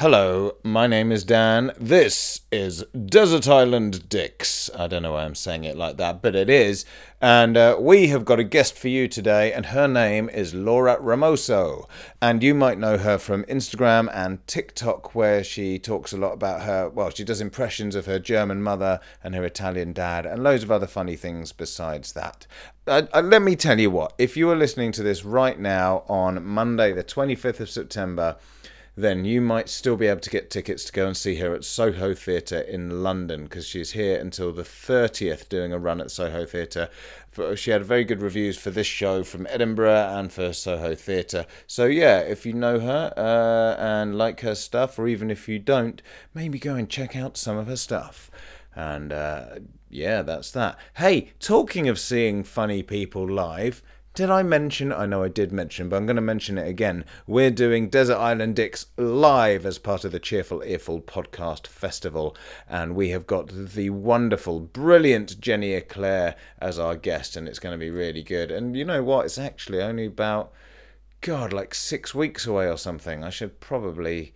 Hello, my name is Dan. This is Desert Island Dicks. I don't know why I'm saying it like that, but it is. And uh, we have got a guest for you today, and her name is Laura Ramoso. And you might know her from Instagram and TikTok, where she talks a lot about her. Well, she does impressions of her German mother and her Italian dad, and loads of other funny things besides that. Uh, uh, let me tell you what, if you are listening to this right now on Monday, the 25th of September, then you might still be able to get tickets to go and see her at Soho Theatre in London because she's here until the 30th doing a run at Soho Theatre. She had very good reviews for this show from Edinburgh and for Soho Theatre. So, yeah, if you know her uh, and like her stuff, or even if you don't, maybe go and check out some of her stuff. And uh, yeah, that's that. Hey, talking of seeing funny people live, did I mention? I know I did mention, but I'm going to mention it again. We're doing Desert Island Dicks live as part of the Cheerful Earful podcast festival, and we have got the wonderful, brilliant Jenny Eclair as our guest, and it's going to be really good. And you know what? It's actually only about, God, like six weeks away or something. I should probably,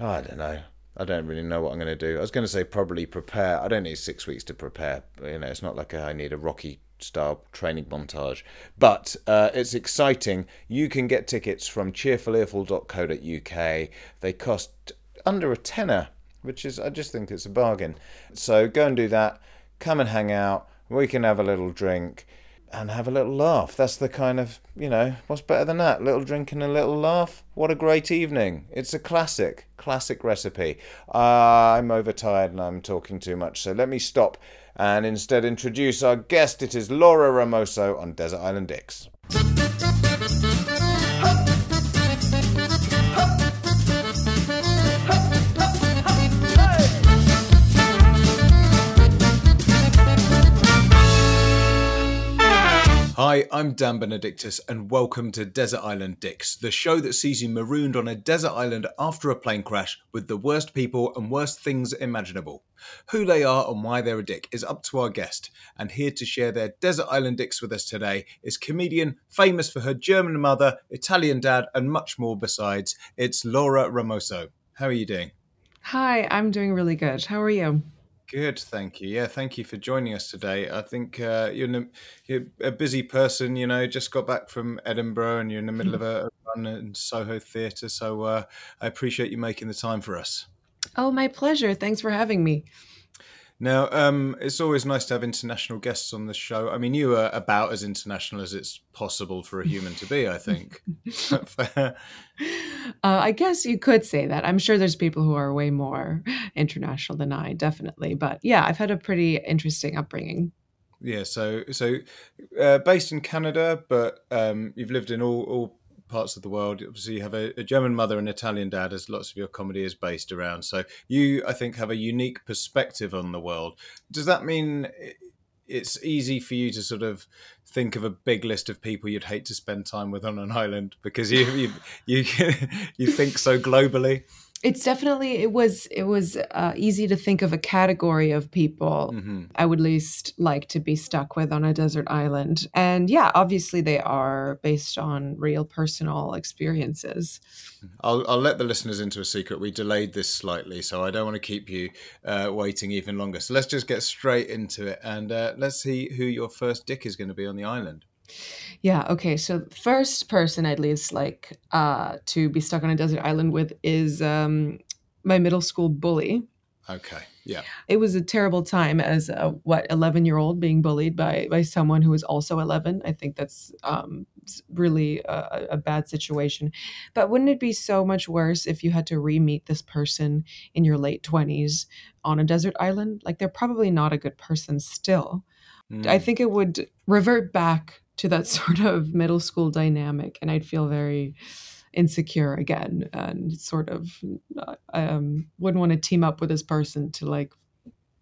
I don't know. I don't really know what I'm going to do. I was going to say probably prepare. I don't need six weeks to prepare. You know, it's not like I need a rocky style training montage. But uh, it's exciting. You can get tickets from cheerfulearful.co.uk. They cost under a tenner, which is, I just think it's a bargain. So go and do that. Come and hang out. We can have a little drink and have a little laugh. That's the kind of, you know, what's better than that? Little drink and a little laugh. What a great evening. It's a classic, classic recipe. Uh, I'm overtired and I'm talking too much, so let me stop and instead introduce our guest. It is Laura Ramoso on Desert Island Dicks. Hi, I'm Dan Benedictus, and welcome to Desert Island Dicks, the show that sees you marooned on a desert island after a plane crash with the worst people and worst things imaginable. Who they are and why they're a dick is up to our guest, and here to share their Desert Island Dicks with us today is comedian famous for her German mother, Italian dad, and much more besides. It's Laura Ramoso. How are you doing? Hi, I'm doing really good. How are you? Good, thank you. Yeah, thank you for joining us today. I think uh, you're, a, you're, a, busy person, you know, just got back from Edinburgh and you're in the middle of a, run in Soho Theatre. So uh, I appreciate you making the time for us. Oh, my pleasure. Thanks for having me. Now, um, it's always nice to have international guests on the show. I mean, you are about as international as it's possible for a human to be, I think. uh, I guess you could say that. I'm sure there's people who are way more international than I, definitely. But yeah, I've had a pretty interesting upbringing. Yeah, so so uh, based in Canada, but um, you've lived in all, all parts of the world. Obviously, you have a, a, German mother and Italian dad, as lots of your comedy is based around. So you, I think, have a unique perspective on the world. Does that mean it's easy for you to sort of think of a big list of people you'd hate to spend time with on an island because you you you, you think so globally? It's definitely it was it was uh, easy to think of a category of people mm-hmm. i would least like to be stuck with on a desert island. And yeah obviously they are based on real personal experiences. I'll, I'll let the listeners into a secret. We delayed this slightly so i don't want to keep you uh, waiting even longer. So let's just get straight into it and uh, let's see who your first dick is going to be on the island yeah, okay. So first person I'd least like uh to be stuck on a desert island with is um my middle school bully. Okay. Yeah. It was a terrible time as a what 11-year-old being bullied by by someone who was also 11. I think that's um really a, a bad situation. But wouldn't it be so much worse if you had to re-meet this person in your late 20s on a desert island? Like they're probably not a good person still. Mm. I think it would revert back to that sort of middle school dynamic and i'd feel very insecure again and sort of uh, um, wouldn't want to team up with this person to like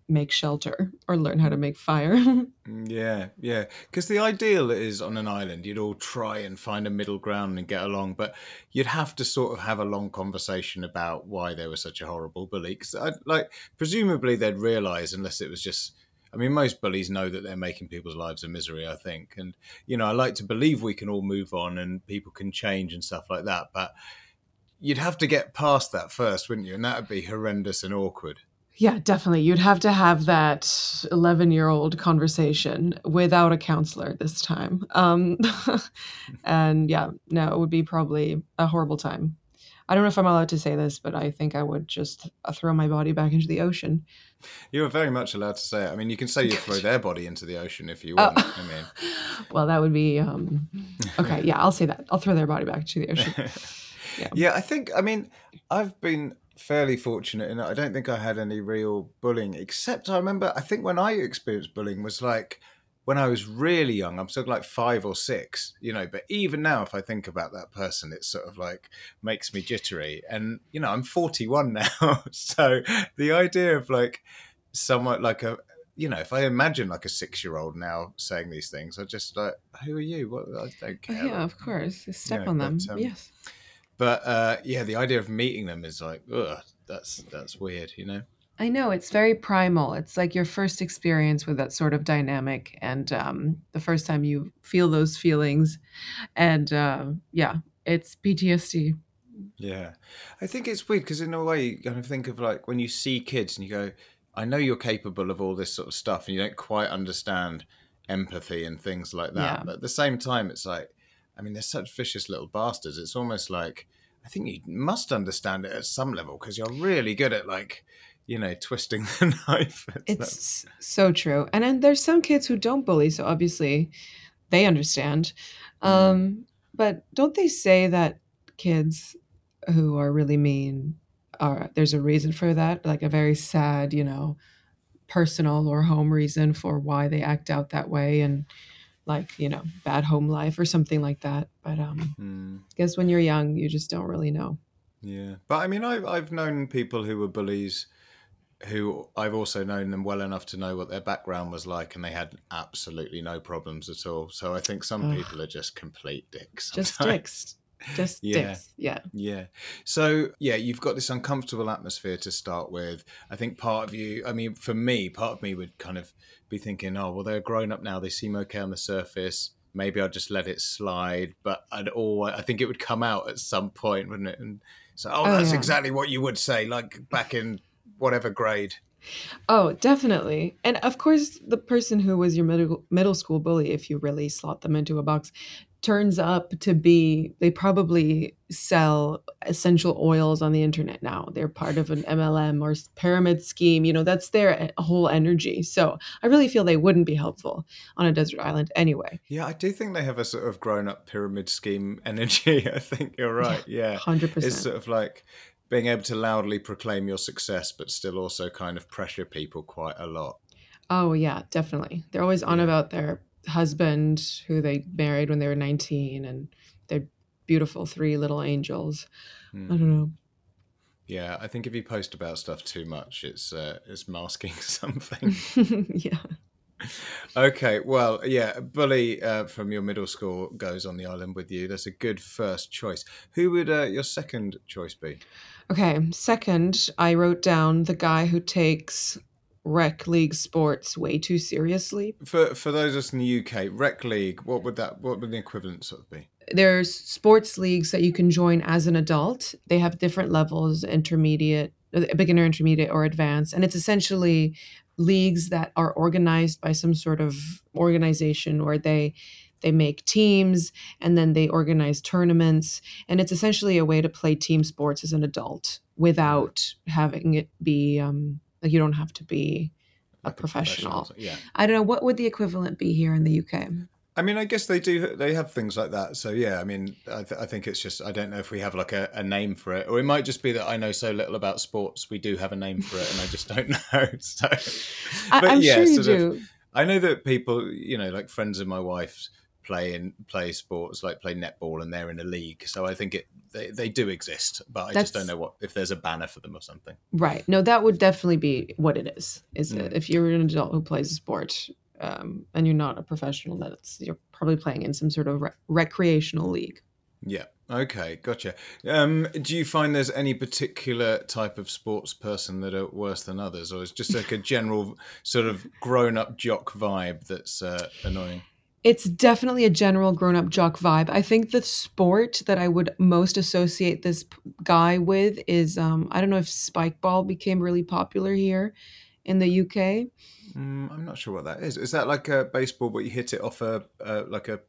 make shelter or learn how to make fire. Mm, yeah yeah. Because the ideal is on an island you'd all try and find a middle ground and get along but you'd have to sort of have a long conversation about why they were such a horrible bully because like presumably they'd realize unless it was just I mean, most bullies know that they're making people's lives a misery, I think. And, you know, I like to believe we can all move on and people can change and stuff like that. But you'd have to get past that first, wouldn't you? And that would be horrendous and awkward. Yeah, definitely. You'd have to have that 11 year old conversation without a counselor this time. Um, and yeah, no, it would be probably a horrible time. I don't know if I'm allowed to say this, but I think I would just uh, throw my body back into the ocean. You're very much allowed to say it. I mean, you can say you throw their body into the ocean if you want. Oh. I mean, well, that would be um, okay. Yeah, I'll say that. I'll throw their body back to the ocean. Yeah. yeah, I think. I mean, I've been fairly fortunate in that I don't think I had any real bullying, except I remember. I think when I experienced bullying was like when I was really young, I'm sort of like five or six, you know. But even now, if I think about that person, it sort of like makes me jittery. And you know, I'm 41 now, so the idea of like somewhat like a, you know, if I imagine like a six year old now saying these things, I just like, who are you? What I don't care. Yeah, of course, step you know, on them. But, um, yes. But uh, yeah, the idea of meeting them is like, ugh, that's that's weird, you know. I know it's very primal. It's like your first experience with that sort of dynamic, and um, the first time you feel those feelings, and uh, yeah, it's PTSD. Yeah, I think it's weird because in a way, you kind of think of like when you see kids and you go, "I know you're capable of all this sort of stuff," and you don't quite understand empathy and things like that. Yeah. But at the same time, it's like, I mean, they're such vicious little bastards. It's almost like I think you must understand it at some level because you're really good at like you know, twisting the knife. It's, it's so true. And then there's some kids who don't bully, so obviously they understand. Mm. Um, but don't they say that kids who are really mean are there's a reason for that, like a very sad, you know, personal or home reason for why they act out that way and like, you know, bad home life or something like that. But um mm. I guess when you're young, you just don't really know. Yeah. But I mean I've I've known people who were bullies who I've also known them well enough to know what their background was like, and they had absolutely no problems at all. So I think some Ugh. people are just complete dicks. Sometimes. Just dicks. Just yeah. dicks. Yeah. Yeah. So yeah, you've got this uncomfortable atmosphere to start with. I think part of you, I mean, for me, part of me would kind of be thinking, oh, well, they're grown up now. They seem okay on the surface. Maybe I'll just let it slide. But I'd all, I think it would come out at some point, wouldn't it? And so, oh, oh that's yeah. exactly what you would say, like back in whatever grade. Oh, definitely. And of course, the person who was your middle middle school bully, if you really slot them into a box, turns up to be they probably sell essential oils on the internet now they're part of an mlm or pyramid scheme you know that's their eh, whole energy so i really feel they wouldn't be helpful on a desert island anyway yeah i do think they have a sort of grown up pyramid scheme energy i think you're right yeah, yeah. 100% it's sort of like being able to loudly proclaim your success, but still also kind of pressure people quite a lot. Oh yeah, definitely. They're always on yeah. about their husband who they married when they were 19 and their beautiful three little angels. Mm. I don't hmm. know. Yeah, I think if you post about stuff too much, it's uh, it's masking something. yeah. Okay, well, yeah, Bully uh, from your middle school goes on the island with you. That's a good first choice. Who would uh, your second choice be? Okay, second, I wrote down the guy who takes rec league sports way too seriously. For for those of us in the UK, rec league, what would that what would the equivalent sort of be? There's sports leagues that you can join as an adult. They have different levels, intermediate, beginner, intermediate, or advanced, and it's essentially leagues that are organized by some sort of organization where they they make teams and then they organize tournaments and it's essentially a way to play team sports as an adult without having it be um, like you don't have to be a like professional. professional. Yeah. I don't know what would the equivalent be here in the UK. I mean, I guess they do. They have things like that. So yeah, I mean, I, th- I think it's just I don't know if we have like a, a, name for it, or it might just be that I know so little about sports. We do have a name for it, and I just don't know. So, but I, am yeah, sure you do. Of, I know that people, you know, like friends of my wife's play in play sports like play netball and they're in a league so i think it they, they do exist but i That's, just don't know what if there's a banner for them or something right no that would definitely be what it is is mm. if you're an adult who plays a sport um, and you're not a professional that's you're probably playing in some sort of re- recreational league yeah okay gotcha um, do you find there's any particular type of sports person that are worse than others or is just like a general sort of grown-up jock vibe that's uh, annoying It's definitely a general grown up jock vibe. I think the sport that I would most associate this p- guy with is um, I don't know if spike ball became really popular here in the UK. Mm, I'm not sure what that is. Is that like a baseball, but you hit it off a uh, like a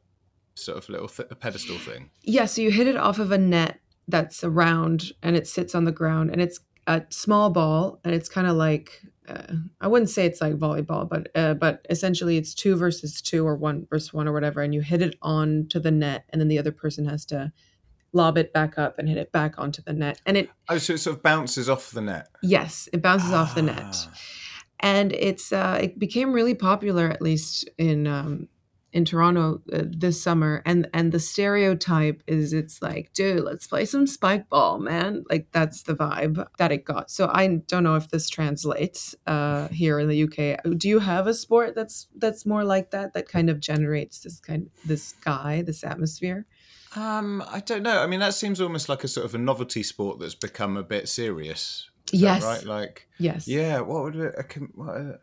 sort of little th- a pedestal thing? Yeah, so you hit it off of a net that's round and it sits on the ground and it's a small ball and it's kind of like uh, I wouldn't say it's like volleyball, but uh, but essentially it's two versus two or one versus one or whatever, and you hit it onto the net, and then the other person has to lob it back up and hit it back onto the net, and it Oh, so it sort of bounces off the net. yes, it bounces off the net, Ah. And it's uh, it became really popular at least in um, in Toronto uh, this summer, and and the stereotype is it's like, dude, let's play some spike ball, man. Like that's the vibe that it got. So I don't know if this translates uh, here in the UK. Do you have a sport that's that's more like that that kind of generates this kind this guy this atmosphere? Um, I don't know. I mean, that seems almost like a sort of a novelty sport that's become a bit serious. Is Yes. right. Like, Yes. yeah. What would a, a, what a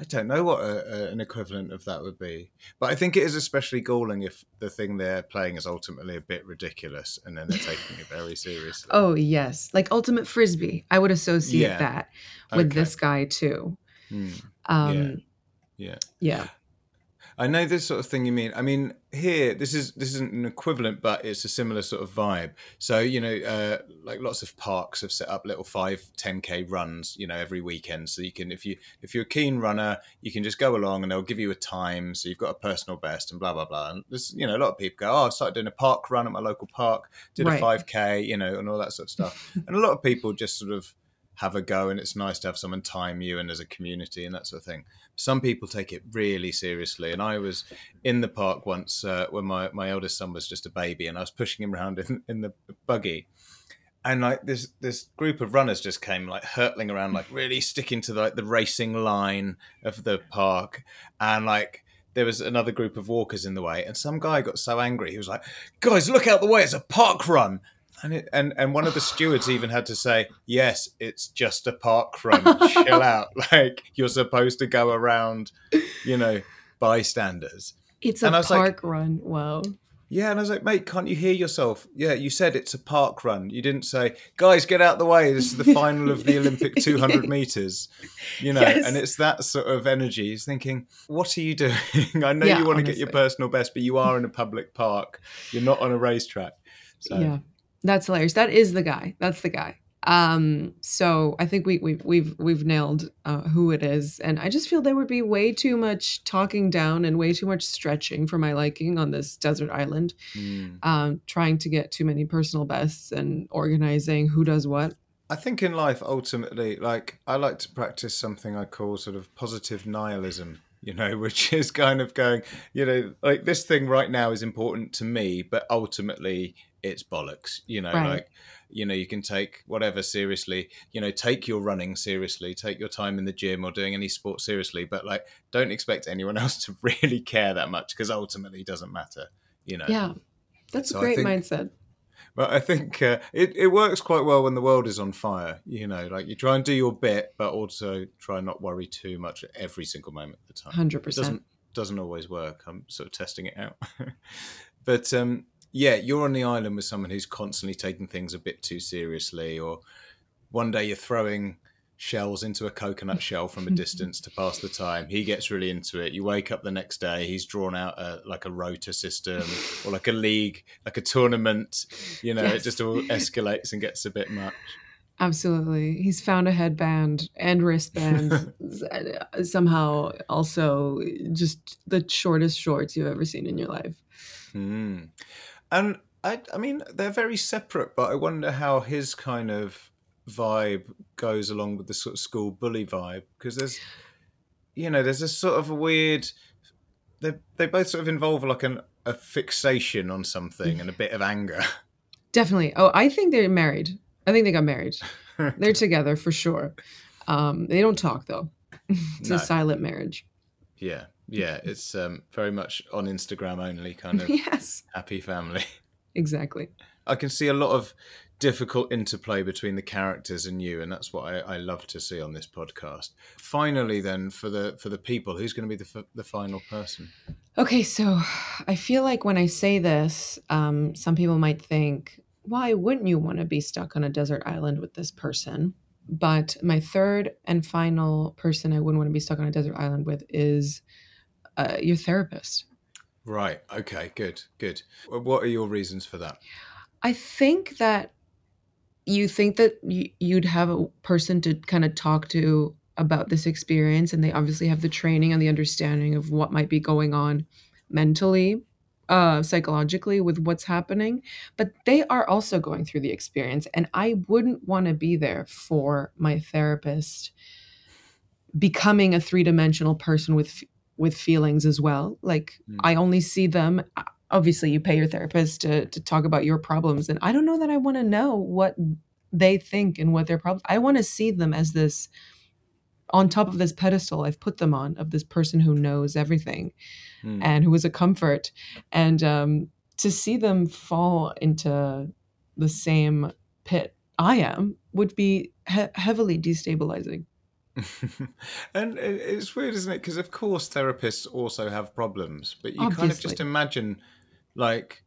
I don't know what a, a, an equivalent of that would be, but I think it is especially galling if the thing they're playing is ultimately a bit ridiculous, and then they're taking it very seriously. Oh yes, like ultimate frisbee. I would associate Yeah. that with Okay. this guy too. Hmm. Um, Yeah. yeah. I know this sort of thing you mean. I mean, here this is this isn't an equivalent, but it's a similar sort of vibe. So you know, uh, like lots of parks have set up little five, 10k runs, you know, every weekend. So you can, if you if you're a keen runner, you can just go along and they'll give you a time. So you've got a personal best and blah blah blah. And there's you know a lot of people go, oh, I started doing a park run at my local park, did Right. a 5k, you know, and all that sort of stuff. and a lot of people just sort of have a go, and it's nice to have someone time you and as a community and that sort of thing some people take it really seriously. And I was in the park once uh, when my, my eldest son was just a baby, and I was pushing him around in, in the buggy. And like this this group of runners just came like hurtling around, like really sticking to like the racing line of the park, and like there was another group of walkers in the way, and some guy got so angry he was like, "Guys, look out the way! It's a park run!" And it, and and one of the stewards even had to say, "Yes, it's just a park run. Chill out. Like you're supposed to go around, you know, bystanders." It's a And I was like- park run. Wow. Yeah, and I was like, "Mate, can't you hear yourself? Yeah, you said it's a park run. You didn't say, guys, get out the way. This is the final of the Olympic 200 meters." You know, Yes. and it's that sort of energy. He's thinking, "What are you doing? I know Yeah, you want to get your personal best, but you are in a public park. You're not on a racetrack." So, Yeah. That's hilarious. That is the guy. That's the guy. Um, so I think we we've we've we've nailed uh, who it is, and I just feel there would be way too much talking down and way too much stretching for my liking on this desert island. mm. Um, trying to get too many personal bests and organizing who does what. I think in life, ultimately, like I like to practice something I call sort of positive nihilism, you know, which is kind of going, you know, like this thing right now is important to me, but ultimately it's bollocks, you know, Right. like, you know, you can take whatever seriously, you know, take your running seriously, take your time in the gym or doing any sport seriously, but like, don't expect anyone else to really care that much because ultimately it doesn't matter, you know. Yeah, that's So a great think- mindset. But I think uh, it, it works quite well when the world is on fire. You know, like you try and do your bit, but also try and not worry too much at every single moment of the time. Hundred It percent. doesn't doesn't always work. I'm sort of testing it out. but um, yeah, you're on the island with someone who's constantly taking things a bit too seriously, or one day you're throwing shells into a coconut shell from a distance to pass the time. He gets really into it. You wake up the next day, he's drawn out a, like a rota system or like a league, like a tournament. You know, it just all escalates and gets a bit much. Absolutely. He's found a headband and wristband. Somehow, also just the shortest shorts you've ever seen in your life. Hmm. And I, I mean, they're very separate, but I wonder how his kind of vibe goes along with the sort of school bully vibe because there's, you know, there's a sort of a weird. They they both sort of involve like an a fixation on something and a bit of anger. Definitely. Oh, I think they're married. I think they got married. They're together for sure. Um, they don't talk though. it's No. a silent marriage. yeah, yeah, it's um, very much on Instagram only kind of yes, happy family. exactly. I can see a lot of difficult interplay between the characters and you, and that's what I, I love to see on this podcast. Finally, then for the for the people, who's going to be the f- the final person? Okay, so I feel like when I say this, um, some people might think, why wouldn't you want to be stuck on a desert island with this person? But my third and final person I wouldn't want to be stuck on a desert island with is uh, your therapist. Right. Okay. Good. Good. What are your reasons for that? I think that you think that you'd have a person to kind of talk to about this experience, and they obviously have the training and the understanding of what might be going on mentally, uh, psychologically with what's happening. But they are also going through the experience, and I wouldn't want to be there for my therapist becoming a three-dimensional person with with feelings as well. Like Mm. I only see them obviously you pay your therapist to to talk about your problems and I don't know that I want to know what they think and what their problems. I want to see them as this on top of this pedestal I've put them on of this person who knows everything Mm. and who is a comfort and um to see them fall into the same pit I am would be he- heavily destabilizing. and it's weird, isn't it? Because of course therapists also have problems, but you kind of just imagine, like,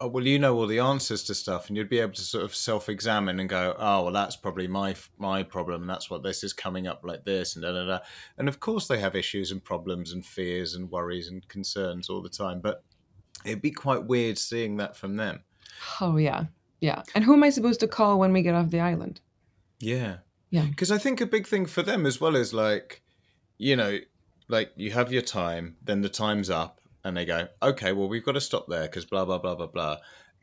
oh, well, you know all the answers to stuff, and you'd be able to sort of self-examine and go, oh, well, that's probably my my problem. And that's what this is coming up like this, and da da da. And of course they have issues and problems and fears and worries and concerns all the time, but it'd be quite weird seeing that from them. Oh yeah. Yeah. And who am I supposed to call when we get off the island? Yeah. Yeah. Because I think a big thing for them as well is like, you know, like you have your time, then the time's up, and they go, okay, well, we've got to stop there because blah, blah, blah, blah, blah.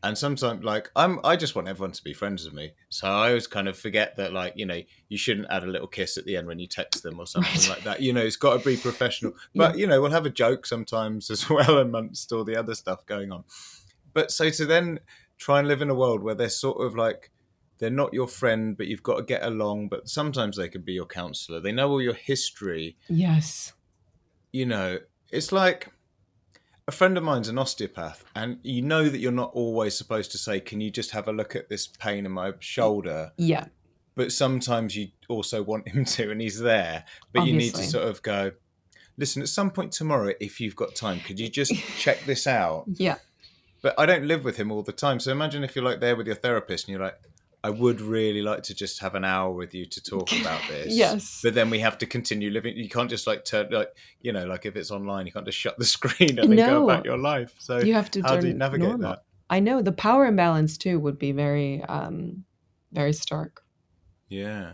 And sometimes, like, I'm, I just want everyone to be friends with me. So I always kind of forget that, like, you know, you shouldn't add a little kiss at the end when you text them or something Right. like that. You know, it's got to be professional. Yeah. But, you know, we'll have a joke sometimes as well amongst all the other stuff going on. But so to then try and live in a world where they're sort of like, they're not your friend, but you've got to get along. But sometimes they can be your counselor. They know all your history. Yes. You know, it's like a friend of mine's an osteopath, and you know that you're not always supposed to say, Can you just have a look at this pain in my shoulder? Yeah. But sometimes you also want him to, and he's there. But you need to sort of go, Listen, at some point tomorrow, if you've got time, could you just check this out? Yeah. But I don't live with him all the time. So imagine if you're like there with your therapist and you're like, I would really like to just have an hour with you to talk about this. Yes. But then we have to continue living. You can't just like turn, like, you know, like if it's online, you can't just shut the screen and then go about your life. So You have to how do you navigate normal. that? I know the power imbalance too would be very um very stark. Yeah.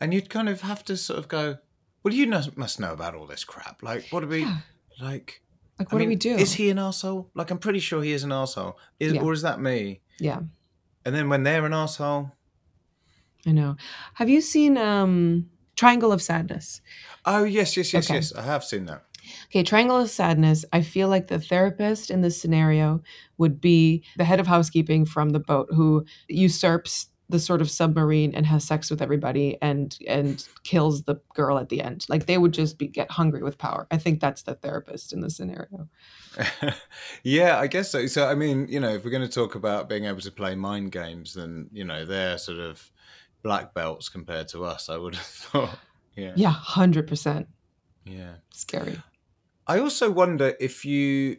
And you'd kind of have to sort of go, well, you know, must know about all this crap. Like, what do we, Yeah. like, Like I what mean, do we do? Is he an asshole? Like, I'm pretty sure he is an asshole. Is, Yeah. Or is that me? yeah, And then when they're an asshole, I know. Have you seen um Triangle of Sadness? oh, yes, yes, yes, Okay. yes. I have seen that. Okay, Triangle of Sadness. I feel like the therapist in this scenario would be the head of housekeeping from the boat who usurps the sort of submarine and has sex with everybody and and kills the girl at the end. Like they would just be get hungry with power. I think that's the therapist in the scenario. yeah, I guess so. So, I mean, you know, if we're going to talk about being able to play mind games, then, you know, they're sort of black belts compared to us, I would have thought. Yeah. Yeah, hundred percent Yeah. scary. I also wonder if you,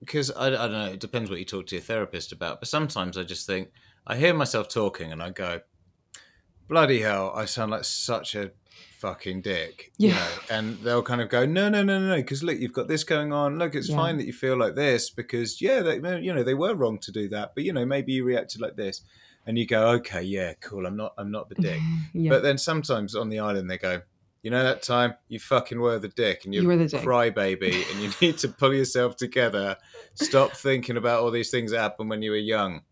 because I, I don't know, it depends what you talk to your therapist about, but sometimes I just think, I hear myself talking and I go, bloody hell, I sound like such a fucking dick. You Yeah. know? And they'll kind of go, no, no, no, no, no, because look, you've got this going on. Look, it's Yeah. fine that you feel like this because, yeah, they, you know, they were wrong to do that, but, you know, maybe you reacted like this. And you go, okay, yeah, cool. I'm not, I'm not the dick. yeah. But then sometimes on the island they go, you know that time you fucking were the dick and you're You were the dick." crybaby and you need to pull yourself together. Stop thinking about all these things that happened when you were young.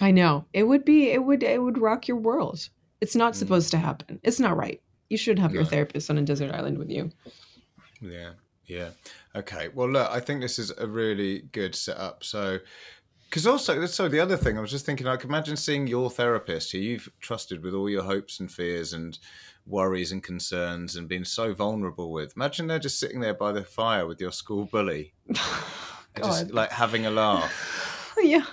I know. It would be it would it would rock your world. It's not Mm. supposed to happen. It's not right. You should have your therapist on a desert island with you. Yeah, yeah. Okay. Well, look, I think this is a really good setup. So, because also, so the other thing I was just thinking, I like, imagine seeing your therapist who you've trusted with all your hopes and fears and worries and concerns and been so vulnerable with. Imagine they're just sitting there by the fire with your school bully, just like having a laugh. yeah.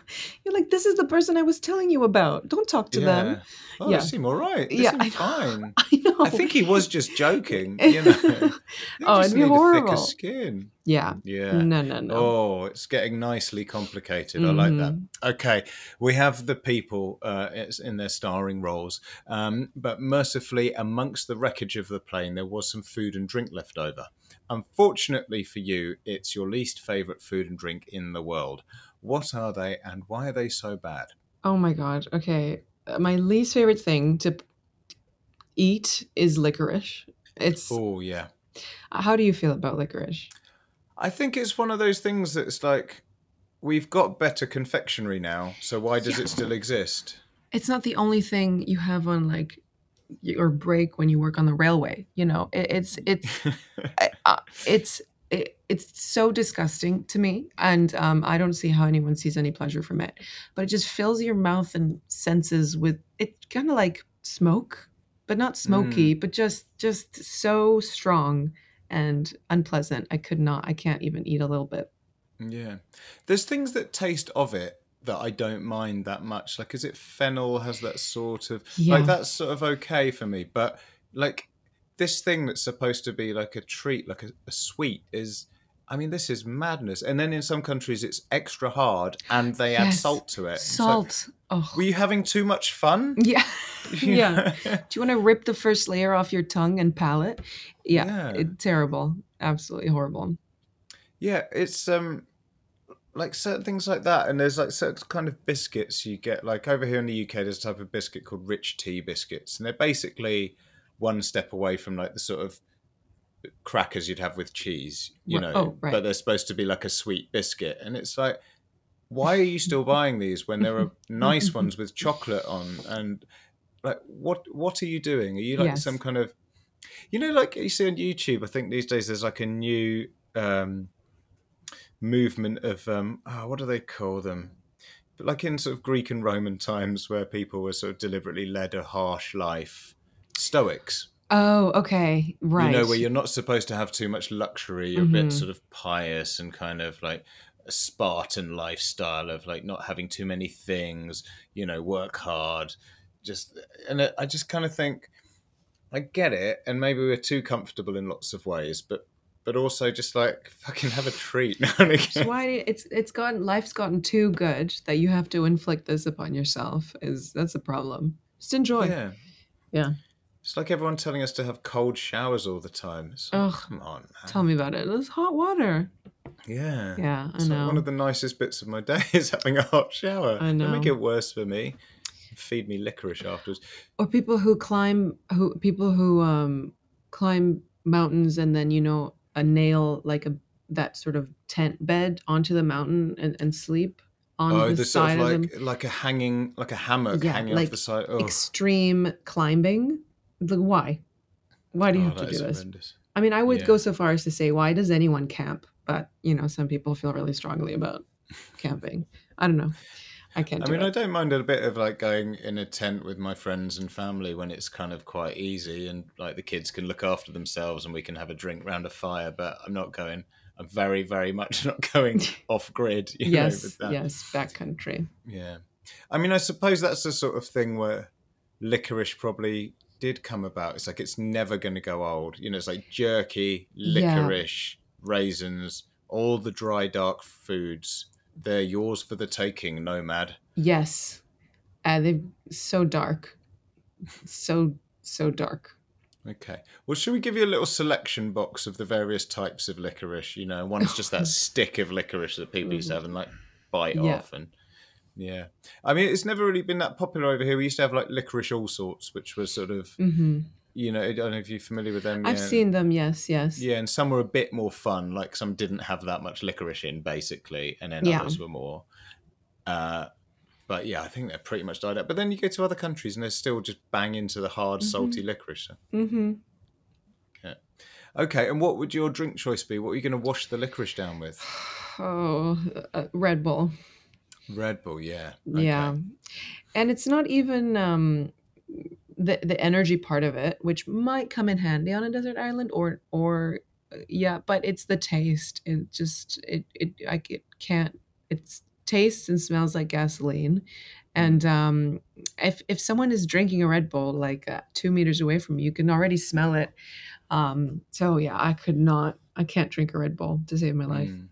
You're like, this is the person I was telling you about. Don't talk to them. Oh, Yeah. they seem all right. They Yeah, seem I know. fine. I know. I think he was just joking. You know, Oh, it'd be horrible. skin. Yeah. Yeah. No, no, no. Oh, it's getting nicely complicated. I like that. Mhm. Okay, we have the people uh, in their starring roles, um, but mercifully, amongst the wreckage of the plane, there was some food and drink left over. Unfortunately for you, it's your least favourite food and drink in the world. What are they, and why are they so bad? Oh my god. Okay. Uh, My least favorite thing to eat is licorice. It's Oh, yeah. how do you feel about licorice? I think it's one of those things that's like we've got better confectionery now, so why does Yeah. it still exist? It's not the only thing you have on like your break when you work on the railway. You know, it, it's it's I- uh, it's it, it's so disgusting to me and um, i don't see how anyone sees any pleasure from it but it just fills your mouth and senses with it kind of like smoke but not smoky but just just so strong and unpleasant i could not i can't even eat a little bit Yeah. There's things that taste of it that I don't mind that much. Like, is it fennel has that sort of Yeah. like that's sort of okay for me, but like this thing that's supposed to be like a treat, like a, a sweet, is. I mean, this is madness. And then in some countries, it's extra hard, and they add salt to it. Salt oh were you having too much fun? yeah yeah do you want to rip the first layer off your tongue and palate yeah, Yeah. It, terrible absolutely horrible Yeah, it's um like certain things like that, and there's like certain kind of biscuits you get. Like over here in the UK, there's a type of biscuit called rich tea biscuits, and they're basically one step away from like the sort of crackers you'd have with cheese, you know. Oh, right. But they're supposed to be like a sweet biscuit, and it's like, why are you still buying these when there are nice ones with chocolate on? And like, what what are you doing? Are you like Yes. some kind of you know, like you see on YouTube, I think these days there's like a new um, movement of um, oh, what do they call them? But like in sort of Greek and Roman times, where people were sort of deliberately led a harsh life, Stoics. oh okay right You know, where you're not supposed to have too much luxury. You're a bit Mhm. sort of pious and kind of like a Spartan lifestyle of like not having too many things. You know, work hard. Just and I- I just kind of think I get it, and maybe we're too comfortable in lots of ways, but but also just like fucking have a treat now and So again. why it's it's gotten life's gotten too good that you have to inflict this upon yourself is that's a problem. Just enjoy. Yeah, Yeah. It's like everyone telling us to have cold showers all the time. It's like, Ugh. come on, man. Tell me about it. It's hot water. Yeah. Yeah, I It's like know. one of the nicest bits of my day is having a hot shower. I know. Don't make it worse for me. Feed me licorice afterwards. or people who climb who people who um climb mountains and then you know a nail like a that sort of tent bed onto the mountain and, and sleep on oh, the the sort side of of, like them. like a hanging like a hammock Yeah, hanging like off the side. Oh, Extreme climbing. Like why? Why do you oh, have to do this? horrendous. I mean, I would Yeah. go so far as to say, why does anyone camp? But you know, some people feel really strongly about camping. I don't know. I can't I mean, I don't mind a bit of like going in a tent with my friends and family when it's kind of quite easy and like the kids can look after themselves and we can have a drink round a fire. But I'm not going. I'm very, very much not going off grid. You know, yes, with that. yes, backcountry. Yeah. I mean, I suppose that's the sort of thing where licorice probably did come about. It's like it's never going to go old. You know, it's like jerky, Yeah. raisins, all the dry, dark foods. They're yours for the taking, nomad. Yes, uh, they so dark, so so dark. Okay. Well, should we give you a little selection box of the various types of licorice? You know, one's just that stick of licorice that people used to have and like bite Yeah. off and yeah. I mean, it's never really been that popular over here. We used to have like licorice Allsorts, which was sort of, hmm you know, I don't know if you're familiar with them. I've yeah. seen them. Yes, yes. Yeah, and some were a bit more fun. Like some didn't have that much licorice in, basically, and then Yeah. others were more. Uh, but yeah, I think they're pretty much died out. But then you go to other countries, and they're still just bang into the hard, Mhm. salty licorice. hmm Okay, and what would your drink choice be? What are you going to wash the licorice down with? Oh, uh, Red Bull. Red Bull, yeah. Okay. Yeah, and it's not even um, the the energy part of it, which might come in handy on a desert island, or or uh, yeah, but it's the taste. It just it it I it can't. It's tastes and smells like gasoline. And um, if if someone is drinking a Red Bull like uh, two meters away from you, you can already smell it. Um, so yeah, I could not. I can't drink a Red Bull to save my life. Mm.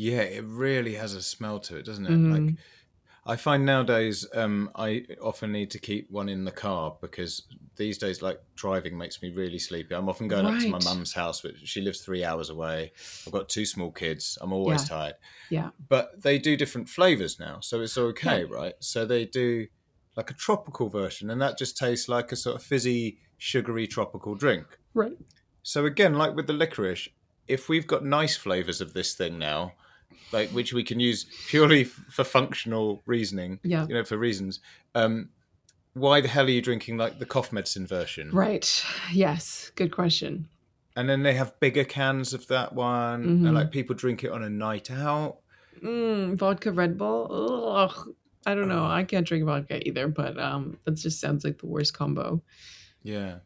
Yeah, it really has a smell to it, doesn't it? Mhm. Like I find nowadays, um, I often need to keep one in the car because these days, like driving makes me really sleepy. I'm often going up to my mum's house, but she lives three hours away. I've got two small kids. I'm always Yeah. tired. Yeah. But they do different flavors now, so it's okay, Yeah. right? So they do like a tropical version, and that just tastes like a sort of fizzy, sugary tropical drink. Right. So again, like with the licorice, if we've got nice flavors of this thing now, like which we can use purely f- for functional reasoning, Yeah. you know, for reasons, um, why the hell are you drinking like the cough medicine version? Right. Yes. Good question. And then they have bigger cans of that one, and Mhm. like people drink it on a night out. Mm, vodka Red Bull. Ugh. I don't know. I can't drink vodka either, but um, that just sounds like the worst combo. Yeah.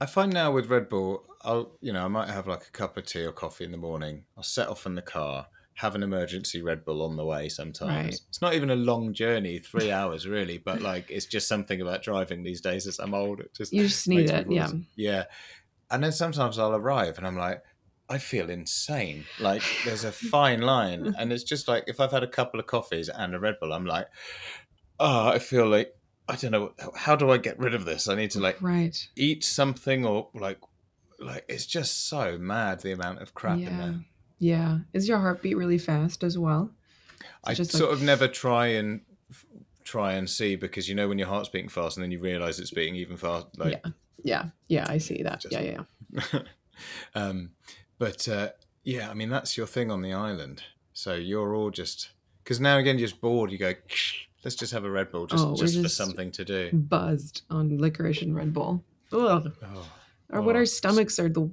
I find now with Red Bull, I'll you know I might have like a cup of tea or coffee in the morning. I'll set off in the car, have an emergency Red Bull on the way. Sometimes Right. it's not even a long journey, three hours really, but like it's just something about driving these days as I'm old. It just You just need it. Yeah. yeah. And then sometimes I'll arrive and I'm like, I feel insane. Like there's a fine line, and it's just like if I've had a couple of coffees and a Red Bull, I'm like, oh, I feel like I don't know how do I get rid of this. I need to like Right. eat something or like like it's just so mad the amount of crap in there. Yeah. Is your heartbeat really fast as well? I just sort like of never try and f- try and see because you know when your heart's beating fast and then you realize it's beating even fast like yeah. Yeah. Yeah. I see that. Just- Yeah. Yeah. yeah. um but uh yeah i mean that's your thing on the island so you're all just because now again you're just bored you go let's just have a red bull just Oh, we're just for something to do Buzzed on licorice and Red Bull. Ugh. oh, Or what Oh, our stomachs are the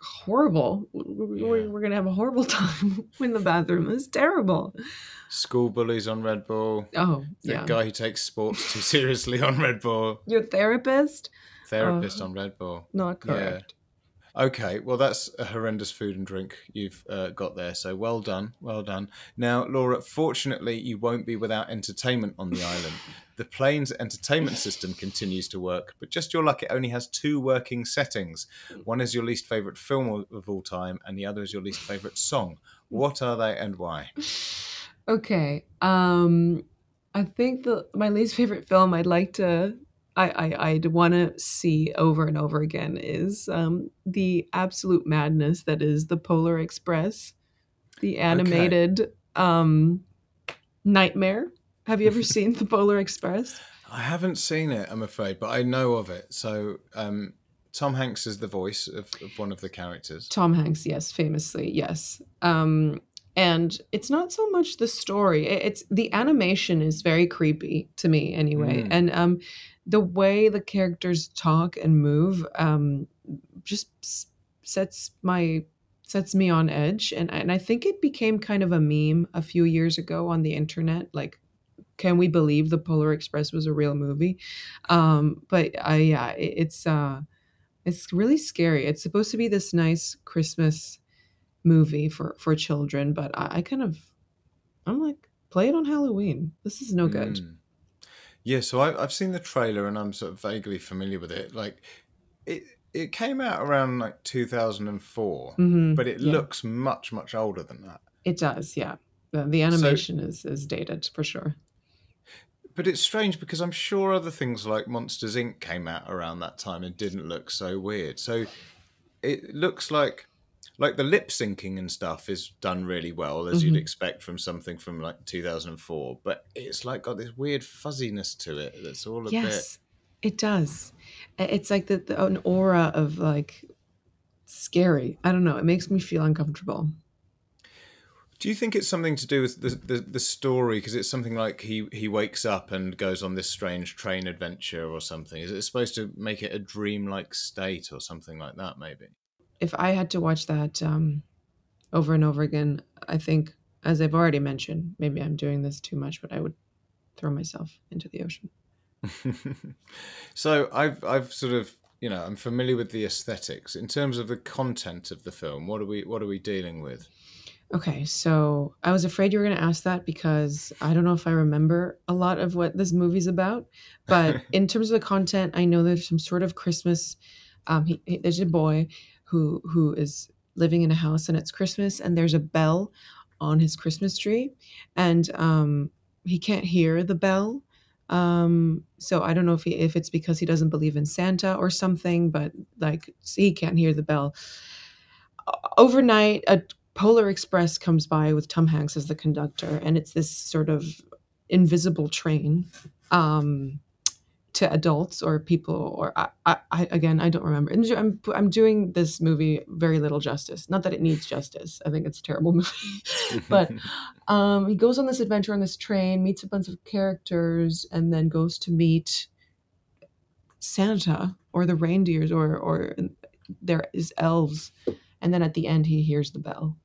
horrible. We're, Yeah. we're gonna have a horrible time in the bathroom. It's terrible. school bullies on red bull Oh the yeah. guy who takes sports too seriously on red bull Your therapist? therapist Oh. on red bull Not Yeah. correct. Okay, well, that's a horrendous food and drink you've uh, got there. So well done, well done. Now, Laura, fortunately, you won't be without entertainment on the island. The plane's entertainment system continues to work, but just your luck, it only has two working settings. One is your least favorite film of- all time, and the other is your least favorite song. What are they and why? Okay. Um I think the my least favorite film I'd like to I, I I'd want to see over and over again is um the absolute madness that is the Polar Express, the animated um nightmare. Have you ever seen the Polar Express? I haven't seen it, I'm afraid, but I know of it. So, um, Tom Hanks is the voice of, of one of the characters. Tom Hanks, yes, famously, yes. Um, and it's not so much the story; it's the animation is very creepy to me, anyway. Mm. And um, the way the characters talk and move um, just sets my sets me on edge. And and I think it became kind of a meme a few years ago on the internet, like. Can we believe the Polar Express was a real movie? Um, but I, yeah, it, it's uh, it's really scary. It's supposed to be this nice Christmas movie for for children, but I, I kind of I'm like, play it on Halloween. This is no good. Mm. Yeah, so I, I've seen the trailer and I'm sort of vaguely familiar with it. Like, it it came out around like 2004, Mhm. but it Yeah. looks much much older than that. It does, yeah. The, the animation is is dated for sure. But it's strange because I'm sure other things like Monsters Inc. came out around that time and didn't look so weird. So it looks like like the lip syncing and stuff is done really well as you'd Mhm. expect from something from like 2004. But it's like got this weird fuzziness to it that's all a bit. Yes, it does. It's like the, the an aura of like scary. I don't know. It makes me feel uncomfortable. Do you think it's something to do with the the, the story? Because it's something like he he wakes up and goes on this strange train adventure or something. Is it supposed to make it a dreamlike state or something like that? Maybe. If I had to watch that um, over and over again, I think, as I've already mentioned, maybe I'm doing this too much, but I would throw myself into the ocean. so I've I've sort of you know I'm familiar with the aesthetics in terms of the content of the film. What are we what are we dealing with? Okay, so I was afraid you were going to ask that because I don't know if I remember a lot of what this movie's about. But in terms of the content, I know there's some sort of Christmas. Um, he, he- there's a boy who who is living in a house and it's Christmas and there's a bell on his Christmas tree, and um, he can't hear the bell. Um, so I don't know if he, if it's because he doesn't believe in Santa or something, but like he can't hear the bell overnight a polar express comes by with tom hanks as the conductor and it's this sort of invisible train um, to adults or people or I, I, I again i don't remember. And I'm, I'm doing this movie very little justice. Not that it needs justice. I think it's a terrible movie. But um, he goes on this adventure on this train meets a bunch of characters and then goes to meet santa or the reindeers or or there is elves. And then at the end he hears the bell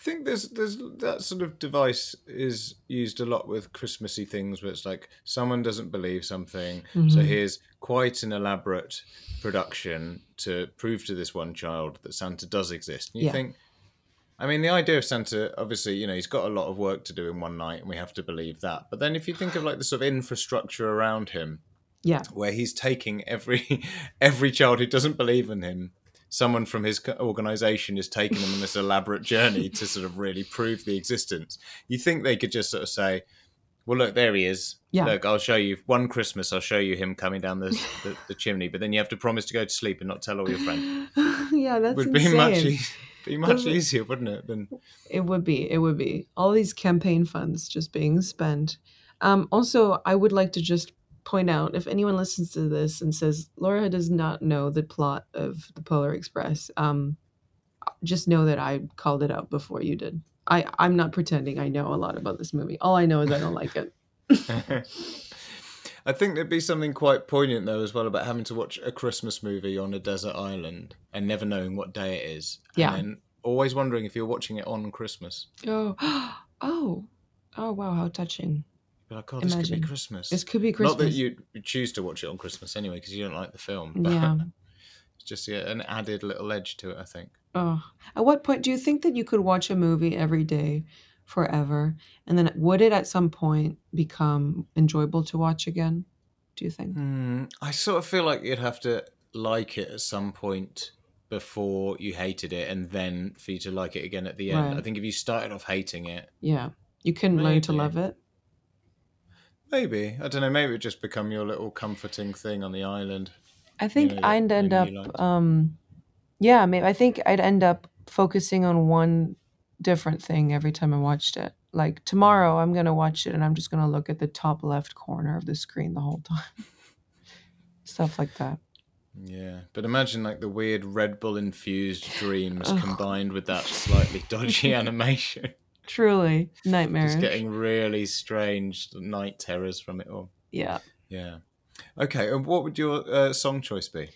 I think there's there's that sort of device is used a lot with Christmassy things where it's like someone doesn't believe something, so Mhm. here's quite an elaborate production to prove to this one child that Santa does exist. And you Yeah. think I mean the idea of Santa obviously, you know, he's got a lot of work to do in one night and we have to believe that. But then if you think of like the sort of infrastructure around him yeah where he's taking every every child who doesn't believe in him someone from his organization is taking them on this elaborate journey to sort of really prove the existence you think they could just sort of say well look there he is Yeah. look i'll show you one christmas i'll show you him coming down the, the, the chimney but then you have to promise to go to sleep and not tell all your friends yeah that's would be insane. much e- be much easier wouldn't it than It would be. It would be. All these campaign funds just being spent. Um, also, I would like to just point out if anyone listens to this and says Laura does not know the plot of the Polar Express, um, just know that I called it out before you did. I, I'm not pretending I know a lot about this movie. All I know is I don't like it. I think there'd be something quite poignant though as well about having to watch a Christmas movie on a desert island and never knowing what day it is. Yeah. And always wondering if you're watching it on Christmas. Oh, oh, oh! Wow, how touching! You're like, oh, this could be Christmas. This could be Christmas. Not that you choose to watch it on Christmas anyway because you don't like the film. But Yeah. it's just yeah, an added little edge to it, I think. Oh, at what point do you think that you could watch a movie every day forever? And then would it at some point become enjoyable to watch again? Do you think? Hmm, I sort of feel like you'd have to like it at some point before you hated it and then for you to like it again at the end. I think if you started off hating it, Yeah. You can learn to love it. Maybe I don't know. Maybe it just become your little comforting thing on the island. I think know, I'd end up you um yeah, maybe I think I'd end up focusing on one different thing every time I watched it. Like tomorrow I'm going to watch it and I'm just going to look at the top left corner of the screen the whole time. Stuff like that. Yeah, but imagine like the weird Red Bull infused dreams combined with that slightly dodgy animation, Truly nightmarish. just getting really strange night terrors from it all. yeah. Yeah. Okay, and what would your uh, song choice be?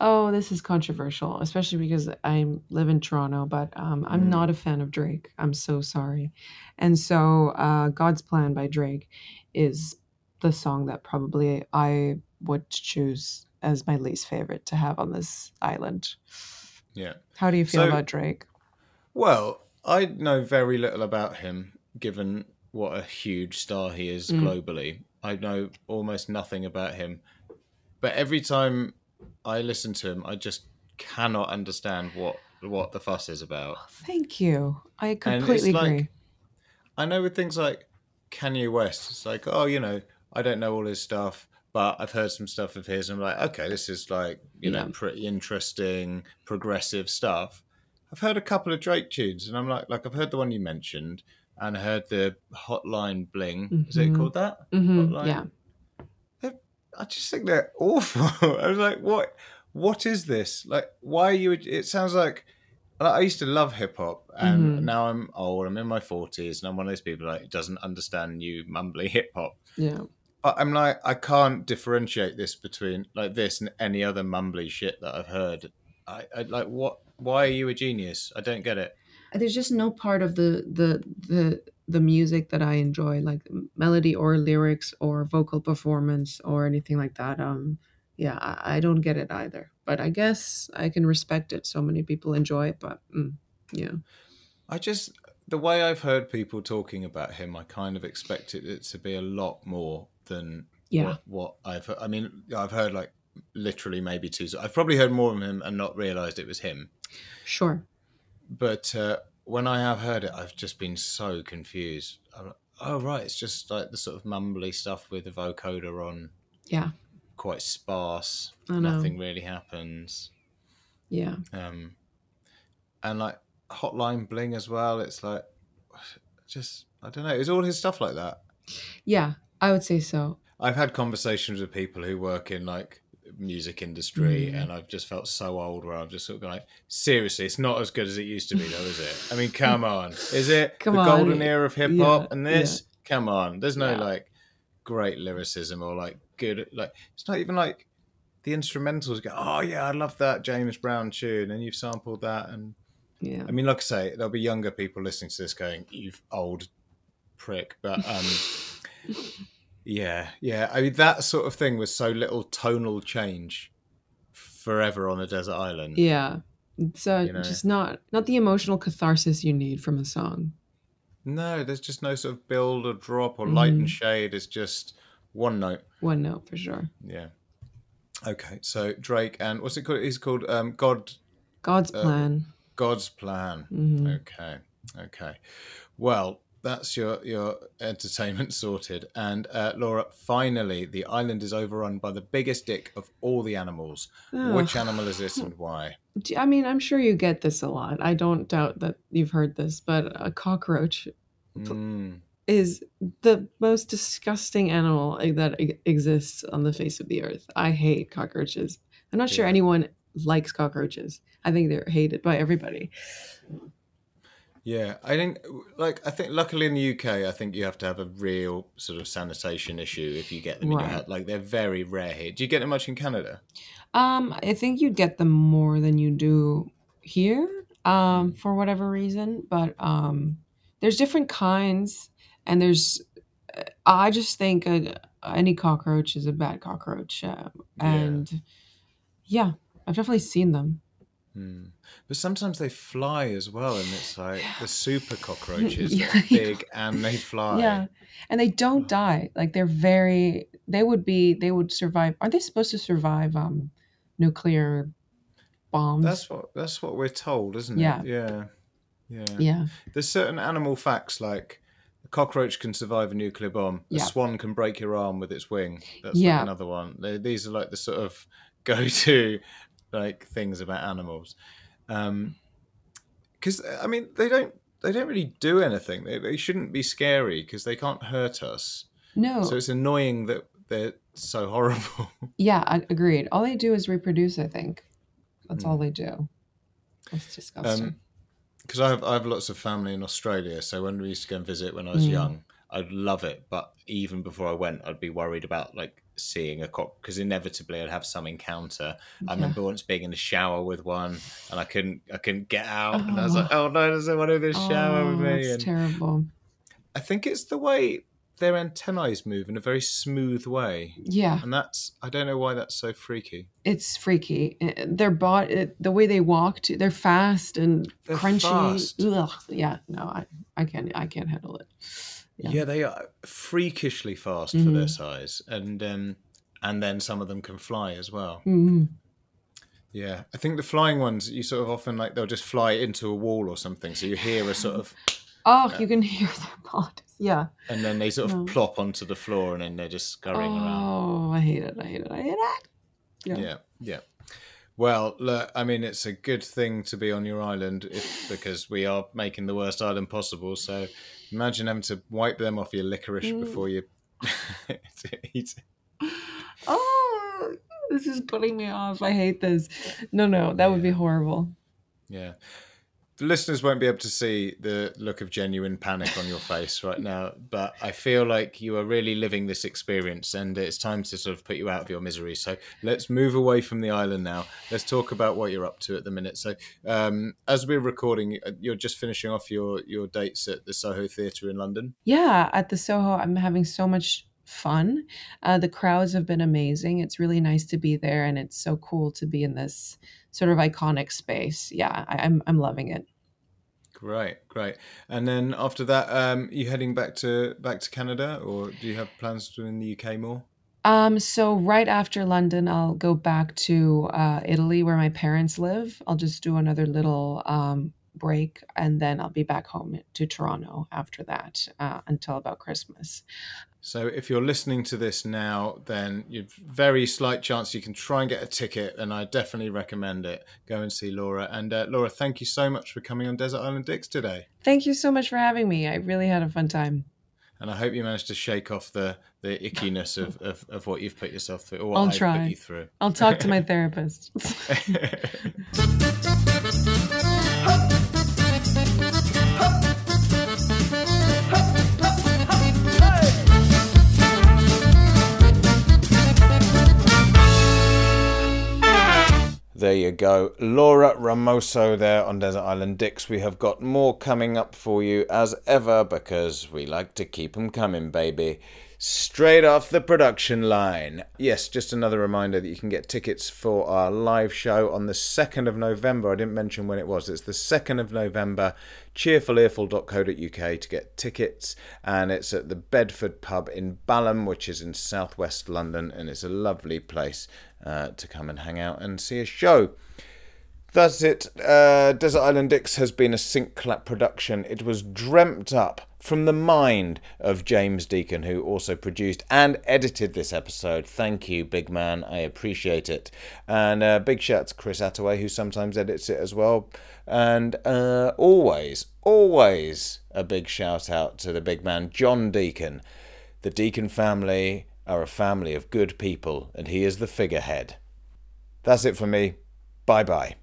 Oh, this is controversial, especially because I live in Toronto, but um, I'm Mm. not a fan of Drake. I'm so sorry. And so, uh, God's Plan by Drake is the song that probably I would choose as my least favorite to have on this island. Yeah. How do you feel So- about Drake? Well, I know very little about him, given what a huge star he is Mm. globally. I know almost nothing about him. But every time I listen to him, I just cannot understand what what the fuss is about. Thank you. I completely like- agree. I know with things like Kanye West, it's like, oh, you know, I don't know all his stuff, but I've heard some stuff of his. And I'm like, okay, this is like, you know, pretty interesting, progressive stuff. I've heard a couple of Drake tunes, and I'm like, like I've heard the one you mentioned, and I heard the Hotline Bling. Is it Mhm. called that? hmm Hotline? Yeah. I just think they're awful. I was like, what? What is this? Like, why are you? It sounds like like, I used to love hip hop, and Mhm. now I'm old. I'm in my forties, and I'm one of those people like doesn't understand new mumbly hip hop. Yeah. But I'm like, I can't differentiate this between like this and any other mumbly shit that I've heard. I, I like what? Why are you a genius? I don't get it. there's just no part of the the the the music that I enjoy, like melody or lyrics or vocal performance or anything like that. Um, yeah, I, I don't get it either. But I guess I can respect it. So many people enjoy it, but mm, yeah, I just the way I've heard people talking about him, I kind of expected it to be a lot more than Yeah. what, what I've. heard. I mean, I've heard like literally maybe two. I've probably heard more of him and not realised it was him. Sure. But uh, when I have heard it, I've just been so confused. I'm like, oh right, it's just like the sort of mumbly stuff with the vocoder on, Yeah. quite sparse. I know. Nothing really happens. Yeah. Um, and like Hotline Bling as well. It's like just I don't know. It's all his stuff like that. Yeah. I would say so. I've had conversations with people who work in like music industry, Mm. and I've just felt so old where I've just sort of gone like, seriously, it's not as good as it used to be, though, is it? I mean, come on, is it Come the on. golden era of hip hop Yeah, and this? Come on, there's no Yeah. like great lyricism or like good like it's not even like the instrumentals go, oh yeah, I love that James Brown tune, and you've sampled that, and Yeah. I mean, like I say, there'll be younger people listening to this going, "You've old prick," but um, yeah, yeah. I mean, that sort of thing was so little tonal change forever on a desert island. Yeah. So it's uh, You know. just not not the emotional catharsis you need from a song. No, there's just no sort of build or drop or light and Mhm. shade. It's just one note. One note for sure. Yeah. Okay, so Drake and what's it called? He's called um, God. God's Uh, plan. God's plan. hmm Okay. Okay. Well, that's your your entertainment sorted. And uh, Laura, finally, the island is overrun by the biggest dick of all the animals. Which animal is this and why? I mean, I'm sure you get this a lot. I don't doubt that you've heard this, but a cockroach Mm, is the most disgusting animal eh, that exists on the face of the earth. I hate cockroaches. I'm not sure anyone likes cockroaches. I think they're hated by everybody. Yeah, I think like I think luckily in the UK, I think you have to have a real sort of sanitation issue if you get them in your Right. house. Like they're very rare here. Do you get them much in Canada? Um, I think you get them more than you do here, um, for whatever reason. But um, there's different kinds, and there's. uh, I just think uh any cockroach is a bad cockroach, uh, Yeah. and yeah, I've definitely seen them. Hmm. But sometimes they fly as well, and it's like the super cockroaches Yeah, are big and they fly. Yeah, and they don't die. Like they're very. They would be. They would survive. Are they supposed to survive um, nuclear bombs? That's what that's what we're told, isn't Yeah. it? Yeah. Yeah. yeah. There's certain animal facts like a cockroach can survive a nuclear bomb. A swan can break your arm with its wing. That's Yeah. like another one. They, these are like the sort of go-to like things about animals. Um cuz I mean they don't they don't really do anything. They, they shouldn't be scary because they can't hurt us. No. So it's annoying that they're so horrible. Yeah, I agreed. All they do is reproduce, I think. That's Mm. all they do. That's disgusting. Um, because I have I have lots of family in Australia. So when we used to go and visit when I was Mm. young, I'd love it. But even before I went, I'd be worried about like seeing a cock because inevitably I'd have some encounter. I Yeah. remember once being in the shower with one, and I couldn't I couldn't get out, and I was like, oh, oh no, there's someone in the shower with Oh, me. That's And terrible. I think it's the way their antennae move in a very smooth way, Yeah, and that's I don't know why that's so freaky. it's freaky. Their body, the way they walk, too, they're fast and They're crunchy. fast. Yeah, no, I, I can't, I can't handle it. Yeah. Yeah. they are freakishly fast for their Mhm. size, and um, and then some of them can fly as well. Mhm. Yeah, I think the flying ones you sort of often like they'll just fly into a wall or something, so you hear a sort of, Oh, Uh, you can hear their bodies. Yeah. and then they sort of No. plop onto the floor, and then they're just scurrying around. Oh, I hate it. I hate it. I hate it. Yeah. Yeah, yeah. Well, look, I mean, it's a good thing to be on your island if, because we are making the worst island possible. So imagine having to wipe them off your licorice Mm. before you eat it. Oh, this is putting me off. I hate this. No, no, that would be horrible. Yeah. The listeners won't be able to see the look of genuine panic on your face right now, but I feel like you are really living this experience and it's time to sort of put you out of your misery. So let's move away from the island now. Let's talk about what you're up to at the minute. So, um, as we're recording, uh, you're just finishing off your, your dates at the Soho Theatre in London. Yeah, at the Soho, I'm having so much fun. Uh, the crowds have been amazing. It's really nice to be there, and it's so cool to be in this sort of iconic space. Yeah, I, I'm I'm loving it. Great, great. And then after that, um, you heading back to back to Canada, or do you have plans to in the UK more? Um, so right after London, I'll go back to uh, Italy where my parents live. I'll just do another little um, break and then I'll be back home to Toronto after that uh, until about Christmas. So if you're listening to this now, then you've very slight chance you can try and get a ticket, and I definitely recommend it. Go and see Laura. And uh, Laura, thank you so much for coming on Desert Island Dicks today. Thank you so much for having me. I really had a fun time. And I hope you managed to shake off the, the ickiness of, of, of what you've put yourself through. Or what I'll I've try. Put you through. I'll talk to my therapist. There you go. Laura Ramoso there on Desert Island Dicks. We have got more coming up for you as ever because we like to keep them coming, baby. Straight off the production line. Yes, just another reminder that you can get tickets for our live show on the 2nd of November. I didn't mention when it was. It's the 2nd of November. Cheerfulearful.co.uk to get tickets. And it's at the Bedford Pub in Balham, which is in southwest London. And it's a lovely place uh, to come and hang out and see a show. That's it. Uh, Desert Island Dicks has been a Sync Clap production. It was dreamt up from the mind of James Deacon, who also produced and edited this episode. Thank you, big man. I appreciate it. And uh, big shout to Chris Attaway, who sometimes edits it as well. And uh, always, always a big shout out to the big man, John Deacon. The Deacon family are a family of good people, and he is the figurehead. That's it for me. Bye bye.